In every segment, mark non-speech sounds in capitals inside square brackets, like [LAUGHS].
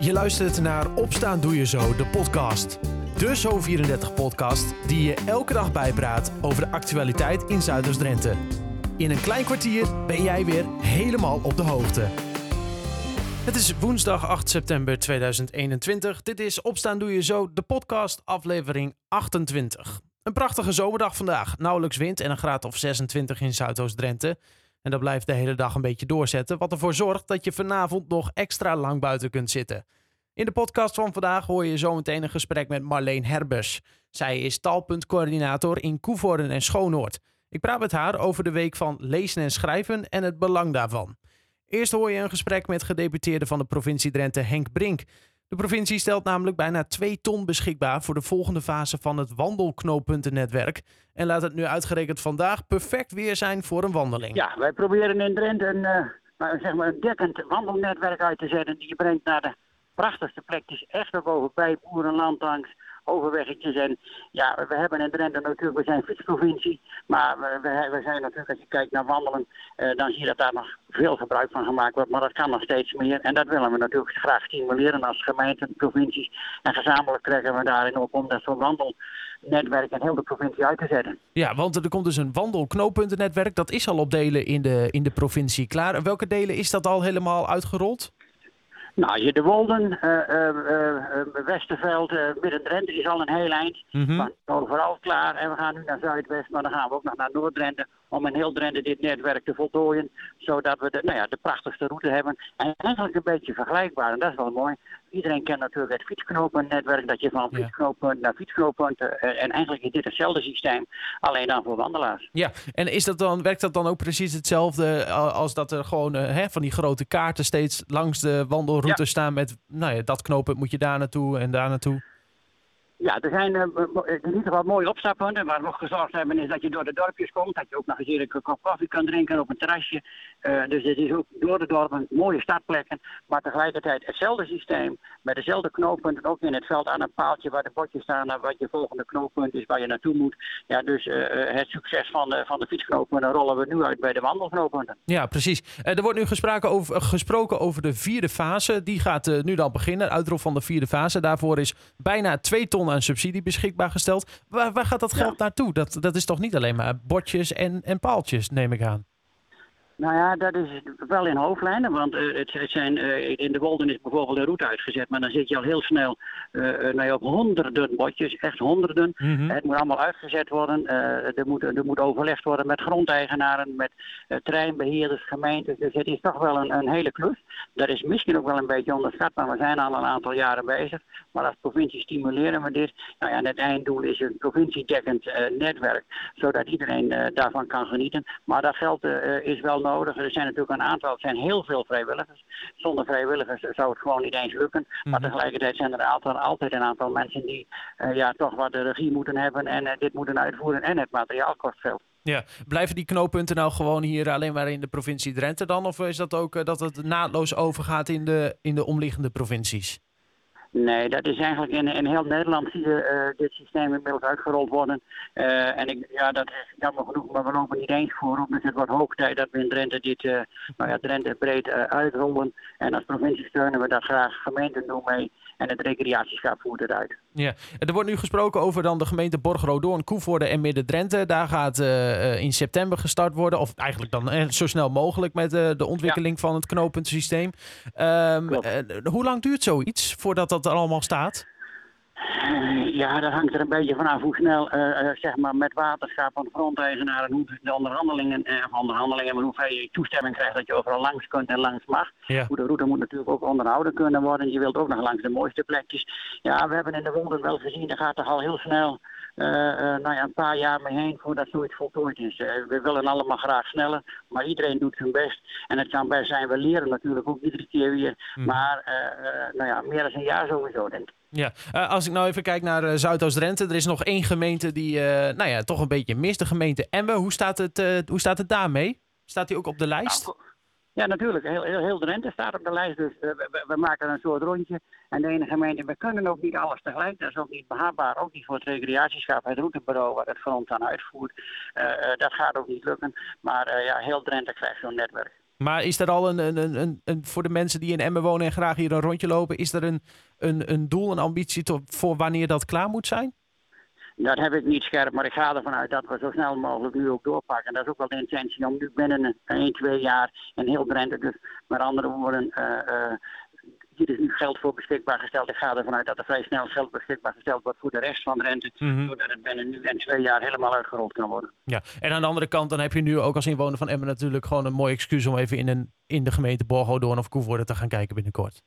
Je luistert naar Opstaan Doe Je Zo, de podcast. De Zo34-podcast die je elke dag bijpraat over de actualiteit in Zuiders-Drenthe. In een klein kwartier ben jij weer helemaal op de hoogte. Het is woensdag 8 september 2021. Dit is Opstaan Doe Je Zo, de podcast, aflevering 28. Een prachtige zomerdag vandaag. Nauwelijks wind en een graad of 26 in Zuidoost-Drenthe. En dat blijft de hele dag een beetje doorzetten, wat ervoor zorgt dat je vanavond nog extra lang buiten kunt zitten. In de podcast van vandaag hoor je zometeen een gesprek met Marleen Herbers. Zij is taalpuntcoördinator in Koevoorden en Schoonoord. Ik praat met haar over de week van lezen en schrijven en het belang daarvan. Eerst hoor je een gesprek met gedeputeerde van de provincie Drenthe Henk Brink. De provincie stelt namelijk bijna 2 ton beschikbaar voor de volgende fase van het wandelknooppuntennetwerk. En laat het nu uitgerekend vandaag perfect weer zijn voor een wandeling. Ja, wij proberen in Drenthe een, uh, zeg maar een dekkend wandelnetwerk uit te zetten. Die je brengt naar de prachtigste plekjes. Echt ook over bij boerenland langs overweggetjes. En ja, we hebben in Drenthe natuurlijk, we zijn fietsprovincie. Maar we, we, zijn natuurlijk, als je kijkt naar wandelen, uh, dan zie je dat daar nog veel gebruik van gemaakt wordt. Maar dat kan nog steeds meer. En dat willen we natuurlijk graag stimuleren als gemeenten, provincies. En gezamenlijk krijgen we daarin op om dat soort wandelnetwerk in heel de provincie uit te zetten. Ja, want er komt dus een wandelknooppuntennetwerk. Dat is al op delen in de, in de provincie klaar. Welke delen is dat al helemaal uitgerold? Nou, je de Wolden, uh, uh, Westerveld, Midden-Drenthe is al een heel eind. Mm -hmm. Maar overal klaar. En we gaan nu naar Zuidwest, maar dan gaan we ook nog naar Noord-Drenthe. Om in heel Drenthe dit netwerk te voltooien. Zodat we de, nou ja, de prachtigste route hebben. En eigenlijk een beetje vergelijkbaar. En dat is wel mooi. Iedereen kent natuurlijk het fietsknopennetwerk. Dat je van fietsknooppunt naar fietsknooppunt. en eigenlijk is dit hetzelfde systeem. Alleen dan voor wandelaars. Ja, en is dat dan, werkt dat dan ook precies hetzelfde als dat er gewoon hè, van die grote kaarten steeds langs de wandelroute ja. staan met, nou ja, dat knooppunt moet je daar naartoe en daar naartoe? Ja, er zijn uh, in ieder geval mooie opstappunten. Waar we nog gezorgd hebben is dat je door de dorpjes komt. Dat je ook nog eens een kop koffie kan drinken op een terrasje. Uh, dus het is ook door de dorpen mooie startplekken. Maar tegelijkertijd hetzelfde systeem. Met dezelfde knooppunten ook in het veld aan een paaltje waar de bordjes staan. Wat je volgende knooppunt is waar je naartoe moet. Ja, dus uh, het succes van de, van de fietsknooppunten rollen we nu uit bij de wandelknooppunten. Ja, precies. er wordt nu gesproken over, gesproken over de vierde fase. Die gaat nu dan beginnen. Uitrol van de vierde fase. Daarvoor is bijna 2 ton aan subsidie beschikbaar gesteld. Waar, waar gaat dat geld ja. naartoe? Dat, dat is toch niet alleen maar bordjes en, en paaltjes, neem ik aan. Nou ja, dat is wel in hoofdlijnen, want uh, het, het, zijn, uh, in de Wolden is bijvoorbeeld een route uitgezet, maar dan zit je al heel snel uh, nou ja, op honderden bordjes, echt honderden. Mm -hmm. Het moet allemaal uitgezet worden, er, moet, er moet overlegd worden met grondeigenaren, met treinbeheerders, gemeentes, dus het is toch wel een, een, hele klus. Dat is misschien ook wel een beetje onderschat, maar we zijn al een aantal jaren bezig. Maar als provincie stimuleren we dit. Nou ja, en het einddoel is een provinciedekkend netwerk, zodat iedereen daarvan kan genieten. Maar dat geld is wel nodig. Er zijn natuurlijk een aantal, het zijn heel veel vrijwilligers. Zonder vrijwilligers zou het gewoon niet eens lukken. Mm. Maar tegelijkertijd zijn er altijd, altijd een aantal mensen die uh, ja, toch wat de regie moeten hebben en uh, dit moeten uitvoeren. En het materiaal kost veel. Ja, blijven die knooppunten nou gewoon hier alleen maar in de provincie Drenthe dan? Of is dat ook uh, dat het naadloos overgaat in de, in de omliggende provincies? Nee, dat is eigenlijk in, in heel Nederland zie je uh, dit systeem inmiddels uitgerold worden. Uh, en ik, ja, dat is jammer genoeg, maar we lopen niet eens voor op. Dus het wordt hoog tijd dat we in Drenthe dit, uh, nou ja, Drenthe breed uitrollen. En als provincie steunen we daar graag. Gemeenten doen mee en het recreatieschap voert eruit. Ja, er wordt nu gesproken over dan de gemeente Borgeroodoorn, Koevoorde en Midden-Drenthe. Daar gaat uh, in september gestart worden, of eigenlijk dan uh, zo snel mogelijk met uh, de ontwikkeling ja. van het knooppuntensysteem. Um, hoe lang duurt zoiets voordat dat er allemaal staat? Ja, dat hangt er een beetje vanaf hoe snel, uh, uh, zeg maar, met waterschap van grondeigenaren, hoe de onderhandelingen, uh, onderhandelingen, maar hoeveel je toestemming krijgt dat je overal langs kunt en langs mag. Ja. Hoe de route moet natuurlijk ook onderhouden kunnen worden. Je wilt ook nog langs de mooiste plekjes. Ja, we hebben in de Wolden wel gezien, dat gaat toch al heel snel. Uh, uh, nou ja, een paar jaar mee heen voordat zoiets voltooid is. Uh, we willen allemaal graag sneller, maar iedereen doet zijn best. En het kan best zijn, we leren natuurlijk ook iedere keer weer. Mm. Maar nou ja, meer dan een jaar sowieso, denk ik. Ja, uh, als ik nou even kijk naar uh, Zuidoost-Drenthe, er is nog één gemeente die uh, nou ja, toch een beetje mist, de gemeente Emmen. Hoe staat het, hoe staat het daarmee? Staat die ook op de lijst? Nou, ja, natuurlijk. Heel, heel, Drenthe staat op de lijst, dus we, we, maken een soort rondje. En de ene gemeente, we kunnen ook niet alles tegelijk. Dat is ook niet behapbaar, ook niet voor het recreatieschap, het routebureau waar het ons aan uitvoert. dat gaat ook niet lukken. Maar ja, heel Drenthe krijgt zo'n netwerk. Maar is er al een, een, een, een, voor de mensen die in Emmen wonen en graag hier een rondje lopen, is er een, een, een doel, een ambitie tot, voor wanneer dat klaar moet zijn? Dat heb ik niet scherp, maar ik ga ervan uit dat we zo snel mogelijk nu ook doorpakken. En dat is ook wel de intentie om nu binnen een, 1, 2 jaar in heel Drenthe, dus met andere woorden, uh, hier is nu geld voor beschikbaar gesteld. Ik ga ervan uit dat er vrij snel geld beschikbaar gesteld wordt voor de rest van de rente. Mm Zodat het binnen nu en twee jaar helemaal uitgerold kan worden. Ja, en aan de andere kant, dan heb je nu ook als inwoner van Emmen natuurlijk gewoon een mooi excuus om even in, een, in de gemeente Borgodoorn of Koevoorde te gaan kijken binnenkort.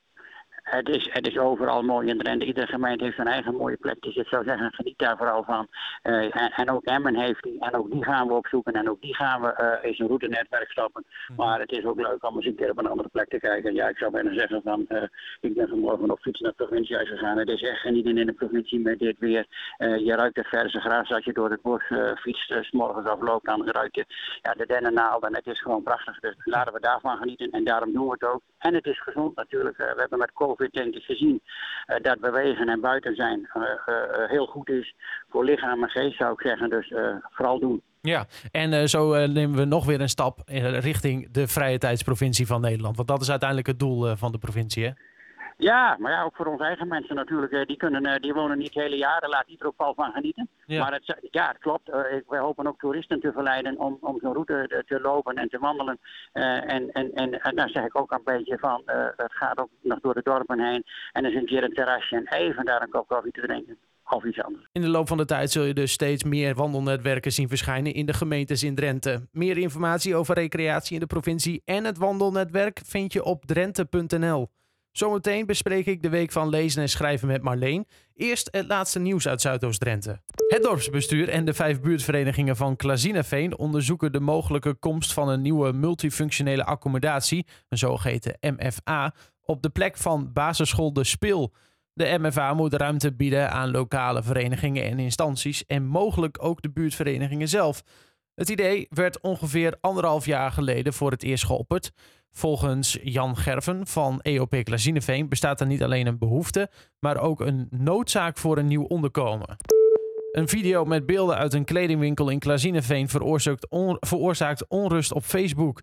Het is, het is overal mooi in Drenthe. Iedere gemeente heeft zijn eigen mooie plek. Dus ik zou zeggen, geniet daar vooral van. Uh, en, en, ook Emmen heeft die. En ook die gaan we opzoeken. En ook die gaan we uh, in zijn routenetwerk stappen. Mhm. Maar het is ook leuk om eens een keer op een andere plek te kijken. Ja, ik zou bijna zeggen van... Uh, ik ben vanmorgen op fiets naar het provinciehuis gegaan. Het is echt genieten in de provincie met dit weer. je ruikt de verse gras als je door het bos fietst. s morgens afloopt, dan ruik je ja, de dennennaald. En het is gewoon prachtig. Dus laten we daarvan genieten. En daarom doen we het ook. En het is gezond natuurlijk. we hebben met COVID ik gezien uh, dat bewegen en buiten zijn uh, uh, heel goed is voor lichaam en geest zou ik zeggen. Dus vooral doen. Ja, en zo nemen we nog weer een stap richting de vrije tijdsprovincie van Nederland. Want dat is uiteindelijk het doel van de provincie, hè? Ja, maar ja, ook voor onze eigen mensen natuurlijk. Die, kunnen, die wonen niet hele jaren, laat die er ook wel van genieten. Maar het, ja, het klopt. wij hopen ook toeristen te verleiden om, om zo'n route te lopen en te wandelen. en, en, en, en daar zeg ik ook een beetje van, het gaat ook nog door de dorpen heen. En dan een keer een terrasje en even daar een kop koffie te drinken. Of iets anders. In de loop van de tijd zul je dus steeds meer wandelnetwerken zien verschijnen in de gemeentes in Drenthe. Meer informatie over recreatie in de provincie en het wandelnetwerk vind je op drenthe.nl. Zometeen bespreek ik de week van lezen en schrijven met Marleen. Eerst het laatste nieuws uit Zuidoost-Drenthe. Het dorpsbestuur en de vijf buurtverenigingen van Klazineveen onderzoeken de mogelijke komst van een nieuwe multifunctionele accommodatie, een zogeheten MFA, op de plek van basisschool De Spil. De MFA moet ruimte bieden aan lokale verenigingen en instanties en mogelijk ook de buurtverenigingen zelf. Het idee werd ongeveer anderhalf jaar geleden voor het eerst geopperd. Volgens Jan Gerven van EOP Klazineveen bestaat er niet alleen een behoefte, maar ook een noodzaak voor een nieuw onderkomen. Een video met beelden uit een kledingwinkel in Klazineveen veroorzaakt, veroorzaakt onrust op Facebook.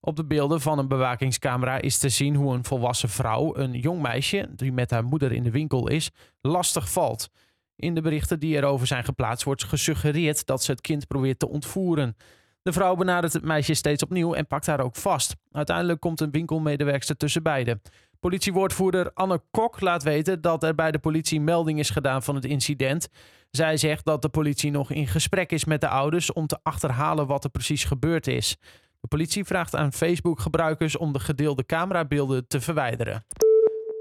Op de beelden van een bewakingscamera is te zien hoe een volwassen vrouw, een jong meisje die met haar moeder in de winkel is, lastig valt. In de berichten die erover zijn geplaatst wordt gesuggereerd dat ze het kind probeert te ontvoeren. De vrouw benadert het meisje steeds opnieuw en pakt haar ook vast. Uiteindelijk komt een winkelmedewerkster tussen beiden. Politiewoordvoerder Anne Kok laat weten dat er bij de politie melding is gedaan van het incident. Zij zegt dat de politie nog in gesprek is met de ouders om te achterhalen wat er precies gebeurd is. De politie vraagt aan Facebook-gebruikers om de gedeelde camerabeelden te verwijderen.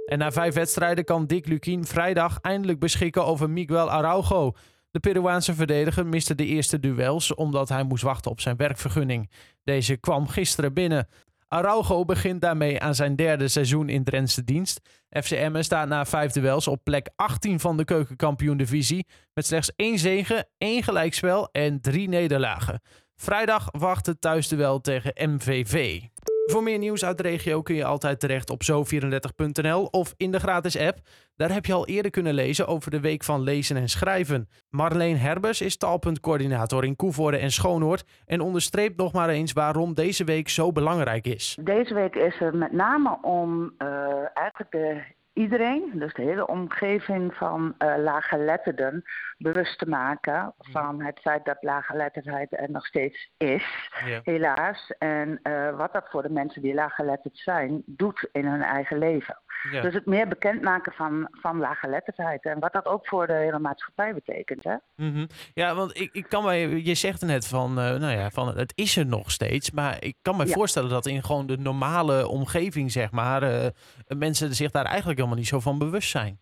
En na vijf wedstrijden kan Dick Lukien vrijdag eindelijk beschikken over Miguel Araujo. De Peruaanse verdediger miste de eerste duels omdat hij moest wachten op zijn werkvergunning. Deze kwam gisteren binnen. Araujo begint daarmee aan zijn derde seizoen in Drentse dienst. FCM staat na vijf duels op plek 18 van de keukenkampioen-divisie. Met slechts één zege, één gelijkspel en drie nederlagen. Vrijdag wacht het thuisduel tegen MVV. Voor meer nieuws uit de regio kun je altijd terecht op zo34.nl of in de gratis app. Daar heb je al eerder kunnen lezen over de week van lezen en schrijven. Marleen Herbers is taalpuntcoördinator in Koevoorde en Schoonoord en onderstreept nog maar eens waarom deze week zo belangrijk is. Deze week is er met name om uh, eigenlijk de iedereen, dus de hele omgeving van uh, laaggeletterden, bewust te maken van het feit dat laaggeletterdheid er nog steeds is, helaas. En uh, wat dat voor de mensen die laaggeletterd zijn, doet in hun eigen leven. Dus het meer bekendmaken van, van laaggeletterdheid en wat dat ook voor de hele maatschappij betekent. Hè? Mm Ja, want ik, ik kan mij, je zegt net van, uh, nou ja, van het is er nog steeds, maar ik kan me voorstellen dat in gewoon de normale omgeving, zeg maar, mensen zich daar eigenlijk helemaal niet zo van bewust zijn.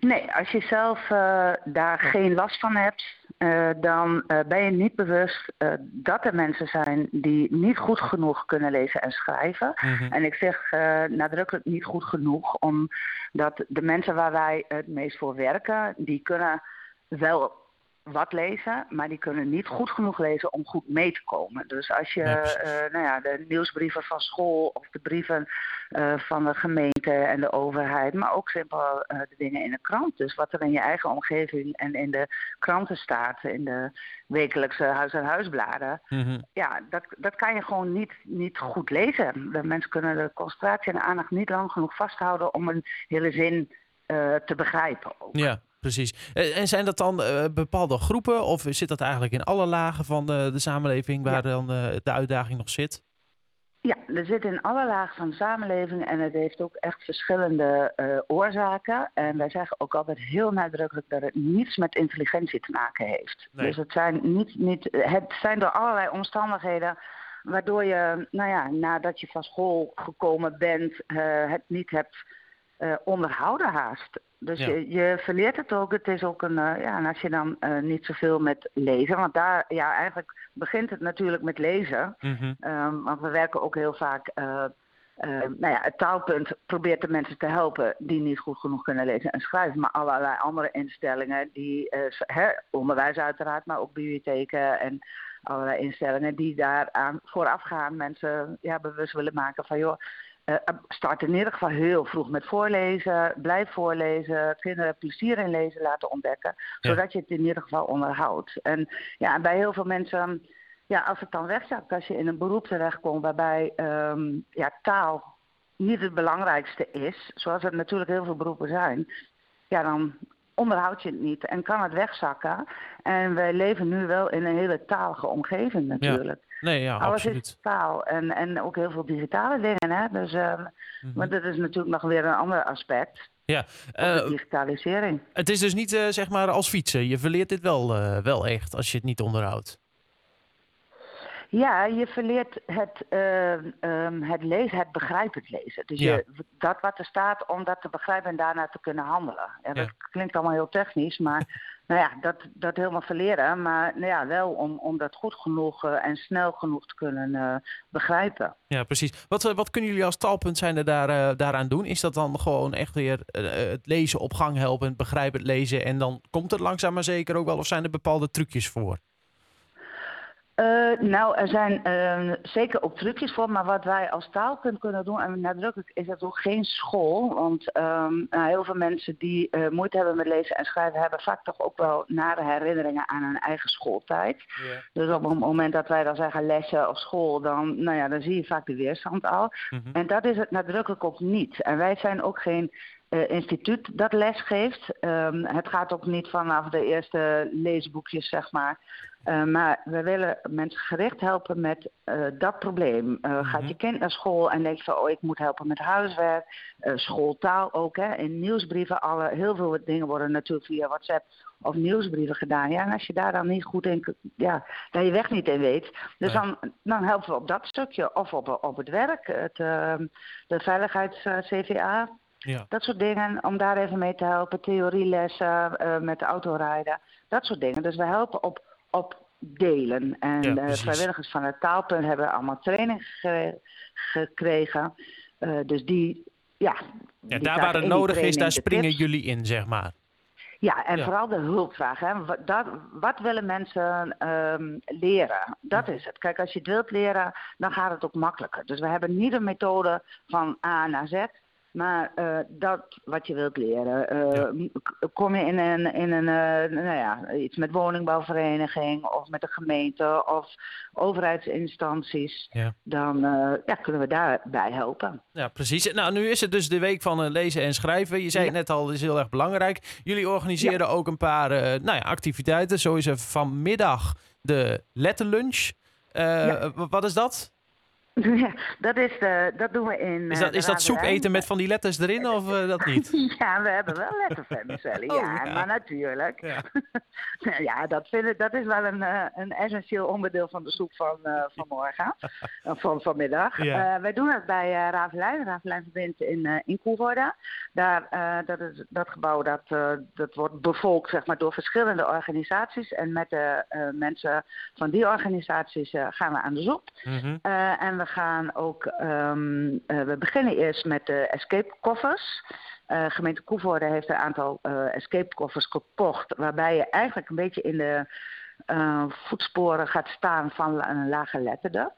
Nee, als je zelf uh, daar geen last van hebt, uh, dan uh, ben je niet bewust dat er mensen zijn die niet goed genoeg kunnen lezen en schrijven. Mm -hmm. En ik zeg nadrukkelijk niet goed genoeg, omdat de mensen waar wij het meest voor werken, die kunnen wel wat lezen, maar die kunnen niet goed genoeg lezen om goed mee te komen. Dus als je uh, nou ja, de nieuwsbrieven van school of de brieven uh, van de gemeente en de overheid, maar ook simpel uh, de dingen in de krant. Dus wat er in je eigen omgeving en in de kranten staat, in de wekelijkse huis- en huisbladen, mm-hmm. ja, dat, dat kan je gewoon niet, niet goed lezen. De mensen kunnen de concentratie en de aandacht niet lang genoeg vasthouden om een hele zin te begrijpen. Ook. Ja precies. Eh, en zijn dat dan uh, bepaalde groepen of zit dat eigenlijk in alle lagen van de, de samenleving waar dan uh, de uitdaging nog zit? Ja, er zit in alle lagen van de samenleving en het heeft ook echt verschillende uh, oorzaken. En wij zeggen ook altijd heel nadrukkelijk dat het niets met intelligentie te maken heeft. Nee. Dus het zijn, niet, niet, het zijn door allerlei omstandigheden waardoor je, nou ja, nadat je van school gekomen bent, het niet hebt onderhouden haast. Dus ja. je, je, verleert het ook. Het is ook een, uh, ja, en als je dan uh, niet zoveel met lezen, want daar, ja, eigenlijk begint het natuurlijk met lezen. Mm -hmm. um, want we werken ook heel vaak, nou ja, het taalpunt probeert de mensen te helpen die niet goed genoeg kunnen lezen en schrijven. Maar allerlei andere instellingen, die, onderwijs uiteraard, maar ook bibliotheken en allerlei instellingen die daaraan voorafgaan mensen ja, bewust willen maken van joh uh, start in ieder geval heel vroeg met voorlezen. Blijf voorlezen. Kinderen plezier in lezen laten ontdekken. Ja. Zodat je het in ieder geval onderhoudt. En ja, bij heel veel mensen, ja, als het dan wegzakt, als je in een beroep terechtkomt waarbij um, ja, taal niet het belangrijkste is, zoals er natuurlijk heel veel beroepen zijn, ja, dan onderhoud je het niet en kan het wegzakken. En wij leven nu wel in een hele talige omgeving natuurlijk. Nee, ja, Alles absoluut. is taal en, en ook heel veel digitale dingen. Hè? Dus, uh, mm -hmm. Maar dat is natuurlijk nog weer een ander aspect. Ja, uh, digitalisering. Het is dus niet uh, zeg maar als fietsen. Je verleert dit wel, uh, wel echt als je het niet onderhoudt. Ja, je verleert het, um, het lezen, het begrijpend lezen. Dus ja. je, dat wat er staat, om dat te begrijpen en daarna te kunnen handelen. Ja, dat klinkt allemaal heel technisch, maar [LAUGHS] nou ja, dat, dat helemaal verleren. Maar nou ja, wel om, om dat goed genoeg uh, en snel genoeg te kunnen uh, begrijpen. Ja, precies. Wat, wat kunnen jullie als taalpunt zijn er daar, daaraan doen? Is dat dan gewoon echt weer het lezen op gang helpen, begrijpen, het lezen... en dan komt het langzaam maar zeker ook wel? Of zijn er bepaalde trucjes voor? Uh, nou, er zijn uh, zeker ook trucjes voor, maar wat wij als taalpunt kunnen doen, en nadrukkelijk is dat ook geen school, want um, nou, heel veel mensen die uh, moeite hebben met lezen en schrijven, hebben vaak toch ook wel nare herinneringen aan hun eigen schooltijd. Yeah. Dus op het moment dat wij dan zeggen lessen of school, dan, nou ja, dan zie je vaak de weerstand al. Mm -hmm. En dat is het nadrukkelijk ook niet. En wij zijn ook geen uh, instituut dat les geeft. Um, het gaat ook niet vanaf de eerste leesboekjes, zeg maar. Uh, maar we willen mensen gericht helpen met uh, dat probleem. Gaat je kind naar school en denkt van, oh, ik moet helpen met huiswerk, schooltaal ook. Hè. In nieuwsbrieven, alle, heel veel dingen worden natuurlijk via WhatsApp of nieuwsbrieven gedaan. Ja, en als je daar dan niet goed in, ja, daar je weg niet in weet. Dus nee. dan, dan helpen we op dat stukje of op, op het werk, het, ehm, de veiligheids-CVA. Ja. Dat soort dingen, om daar even mee te helpen. Theorielessen uh, met autorijden, dat soort dingen. Dus we helpen op, op delen. En ja, de vrijwilligers van het taalpunt hebben allemaal training ge gekregen. Uh, dus die, ja... ja die daar waar het nodig is, daar springen tips. jullie in, zeg maar. Ja, en ja. vooral de hulpvraag. Hè. Wat, dat, wat willen mensen um, leren? Dat is het. Kijk, als je het wilt leren, dan gaat het ook makkelijker. Dus we hebben niet een methode van A naar Z. Maar uh, dat wat je wilt leren, uh, ja. kom je in een, in een uh, nou ja, iets met woningbouwvereniging of met de gemeente of overheidsinstanties, ja. dan ja, kunnen we daarbij helpen. Ja, precies. Nou, nu is het dus de week van lezen en schrijven. Je zei het net al, dat is heel erg belangrijk. Jullie organiseren ook een paar nou ja, activiteiten. Zo is er vanmiddag de letterlunch. Wat is dat? [LAUGHS] Ja, dat, is, uh, dat doen we in. Is dat, is dat soep eten met van die letters erin [LAUGHS] of uh, dat niet? ja, we hebben wel lettervermicelli, [LAUGHS] oh, ja, ja, maar natuurlijk. Ja, ja dat, vind dat is wel een, uh, een essentieel onderdeel van de soep van, van morgen, van vanmiddag. Ja. wij doen het bij uh, Ravelijn, Ravelijn verbindt in, in Koevoorde. Daar, dat, is, dat gebouw dat, dat wordt bevolkt zeg maar, door verschillende organisaties. En met de mensen van die organisaties gaan we aan de soep. Mm -hmm. en we we gaan ook, ehm, we beginnen eerst met de escape koffers. Uh, gemeente Koevoorde heeft een aantal uh, escape koffers gekocht, waarbij je eigenlijk een beetje in de voetsporen gaat staan van een lage letterde.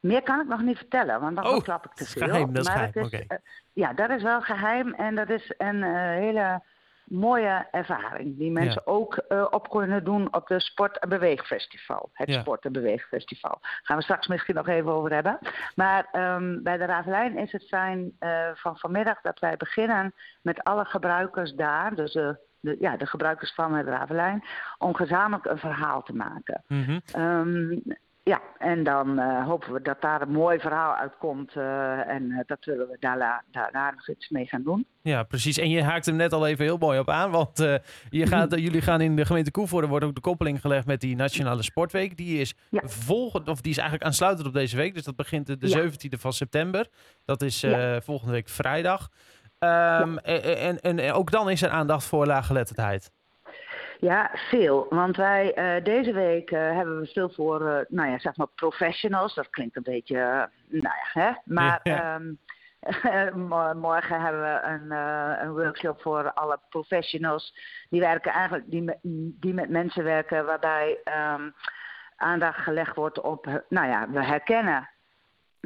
Meer kan ik nog niet vertellen, want dan oh, klap ik te veel. Geheim, dat is maar geheim. is, Okay. ja, dat is wel geheim en dat is een hele mooie ervaring. Die mensen Ja. ook uh, op kunnen doen op de Sport- en Beweegfestival. Het Ja. Sport- en Beweegfestival. Gaan we straks misschien nog even over hebben. Maar um, bij de Ravelijn is het fijn uh, van vanmiddag dat wij beginnen met alle gebruikers daar. Dus de, de, ja, de gebruikers van het Ravelijn. Om gezamenlijk een verhaal te maken. Mm -hmm. Um, ja, en dan uh, hopen we dat daar een mooi verhaal uitkomt. Uh, en uh, dat willen we daarna, daarna nog iets mee gaan doen. Ja, precies. En je haakt hem net al even heel mooi op aan. Want je gaat, jullie gaan in de gemeente Koevoorde wordt ook de koppeling gelegd met die Nationale Sportweek. Die is, ja. volgend, of die is eigenlijk aansluitend op deze week. Dus dat begint de Ja. 17e van september. Dat is Ja. volgende week vrijdag. Um, en, en, en ook dan is er aandacht voor laaggeletterdheid. Ja, veel. Want wij uh, deze week uh, hebben we veel voor, uh, nou ja, zeg maar professionals. Dat klinkt een beetje, nou ja, hè. Maar Ja. [LAUGHS] um, morgen hebben we een, een, workshop voor alle professionals. Die werken eigenlijk, die met, die met mensen werken waarbij um, aandacht gelegd wordt op, nou ja, we herkennen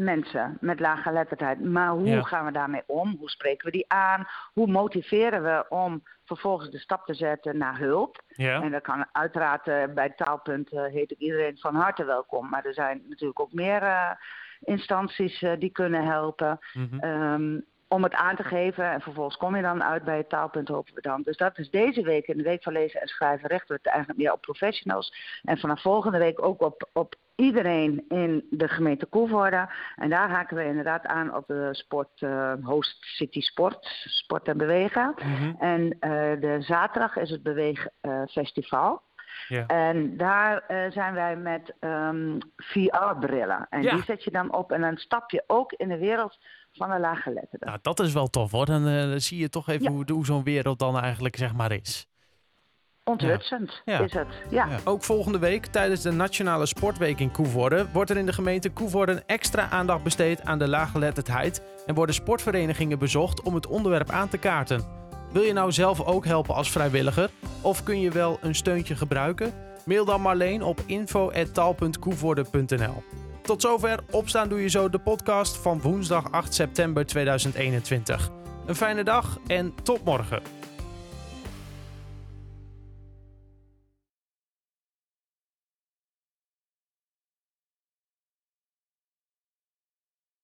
mensen met lage letterdheid. Maar hoe Ja. gaan we daarmee om? Hoe spreken we die aan? Hoe motiveren we om vervolgens de stap te zetten naar hulp? Ja. En dat kan uiteraard uh, bij taalpunt uh, heet ik iedereen van harte welkom. Maar er zijn natuurlijk ook meer uh, instanties die kunnen helpen. Mm -hmm. um, om het aan te geven. En vervolgens kom je dan uit bij het taalpunt, dan. Dus dat is deze week in de Week van Lezen en Schrijven richten we het eigenlijk meer op professionals. En vanaf volgende week ook op, op iedereen in de gemeente Koevoorde. En daar haken we inderdaad aan op de sport, uh, Host City Sport, Sport en Bewegen. Mm -hmm. En uh, de zaterdag is het Beweegfestival. Ja. En daar uh, zijn wij met um, VR-brillen. En Ja. die zet je dan op en dan stap je ook in de wereld van de lage letteren. Nou, dat is wel tof hoor. Dan, uh, zie je toch even Ja. hoe, hoe zo'n wereld dan eigenlijk zeg maar is. Onthutsend Ja. is het. Ja. Ja. Ook volgende week tijdens de Nationale Sportweek in Koevoorde wordt er in de gemeente Koevoorde een extra aandacht besteed aan de laaggeletterdheid en worden sportverenigingen bezocht om het onderwerp aan te kaarten. Wil je nou zelf ook helpen als vrijwilliger of kun je wel een steuntje gebruiken? Mail dan Marleen op info@taal.koevoorde.nl. Tot zover Opstaan doe je zo de podcast van woensdag 8 september 2021. Een fijne dag en tot morgen.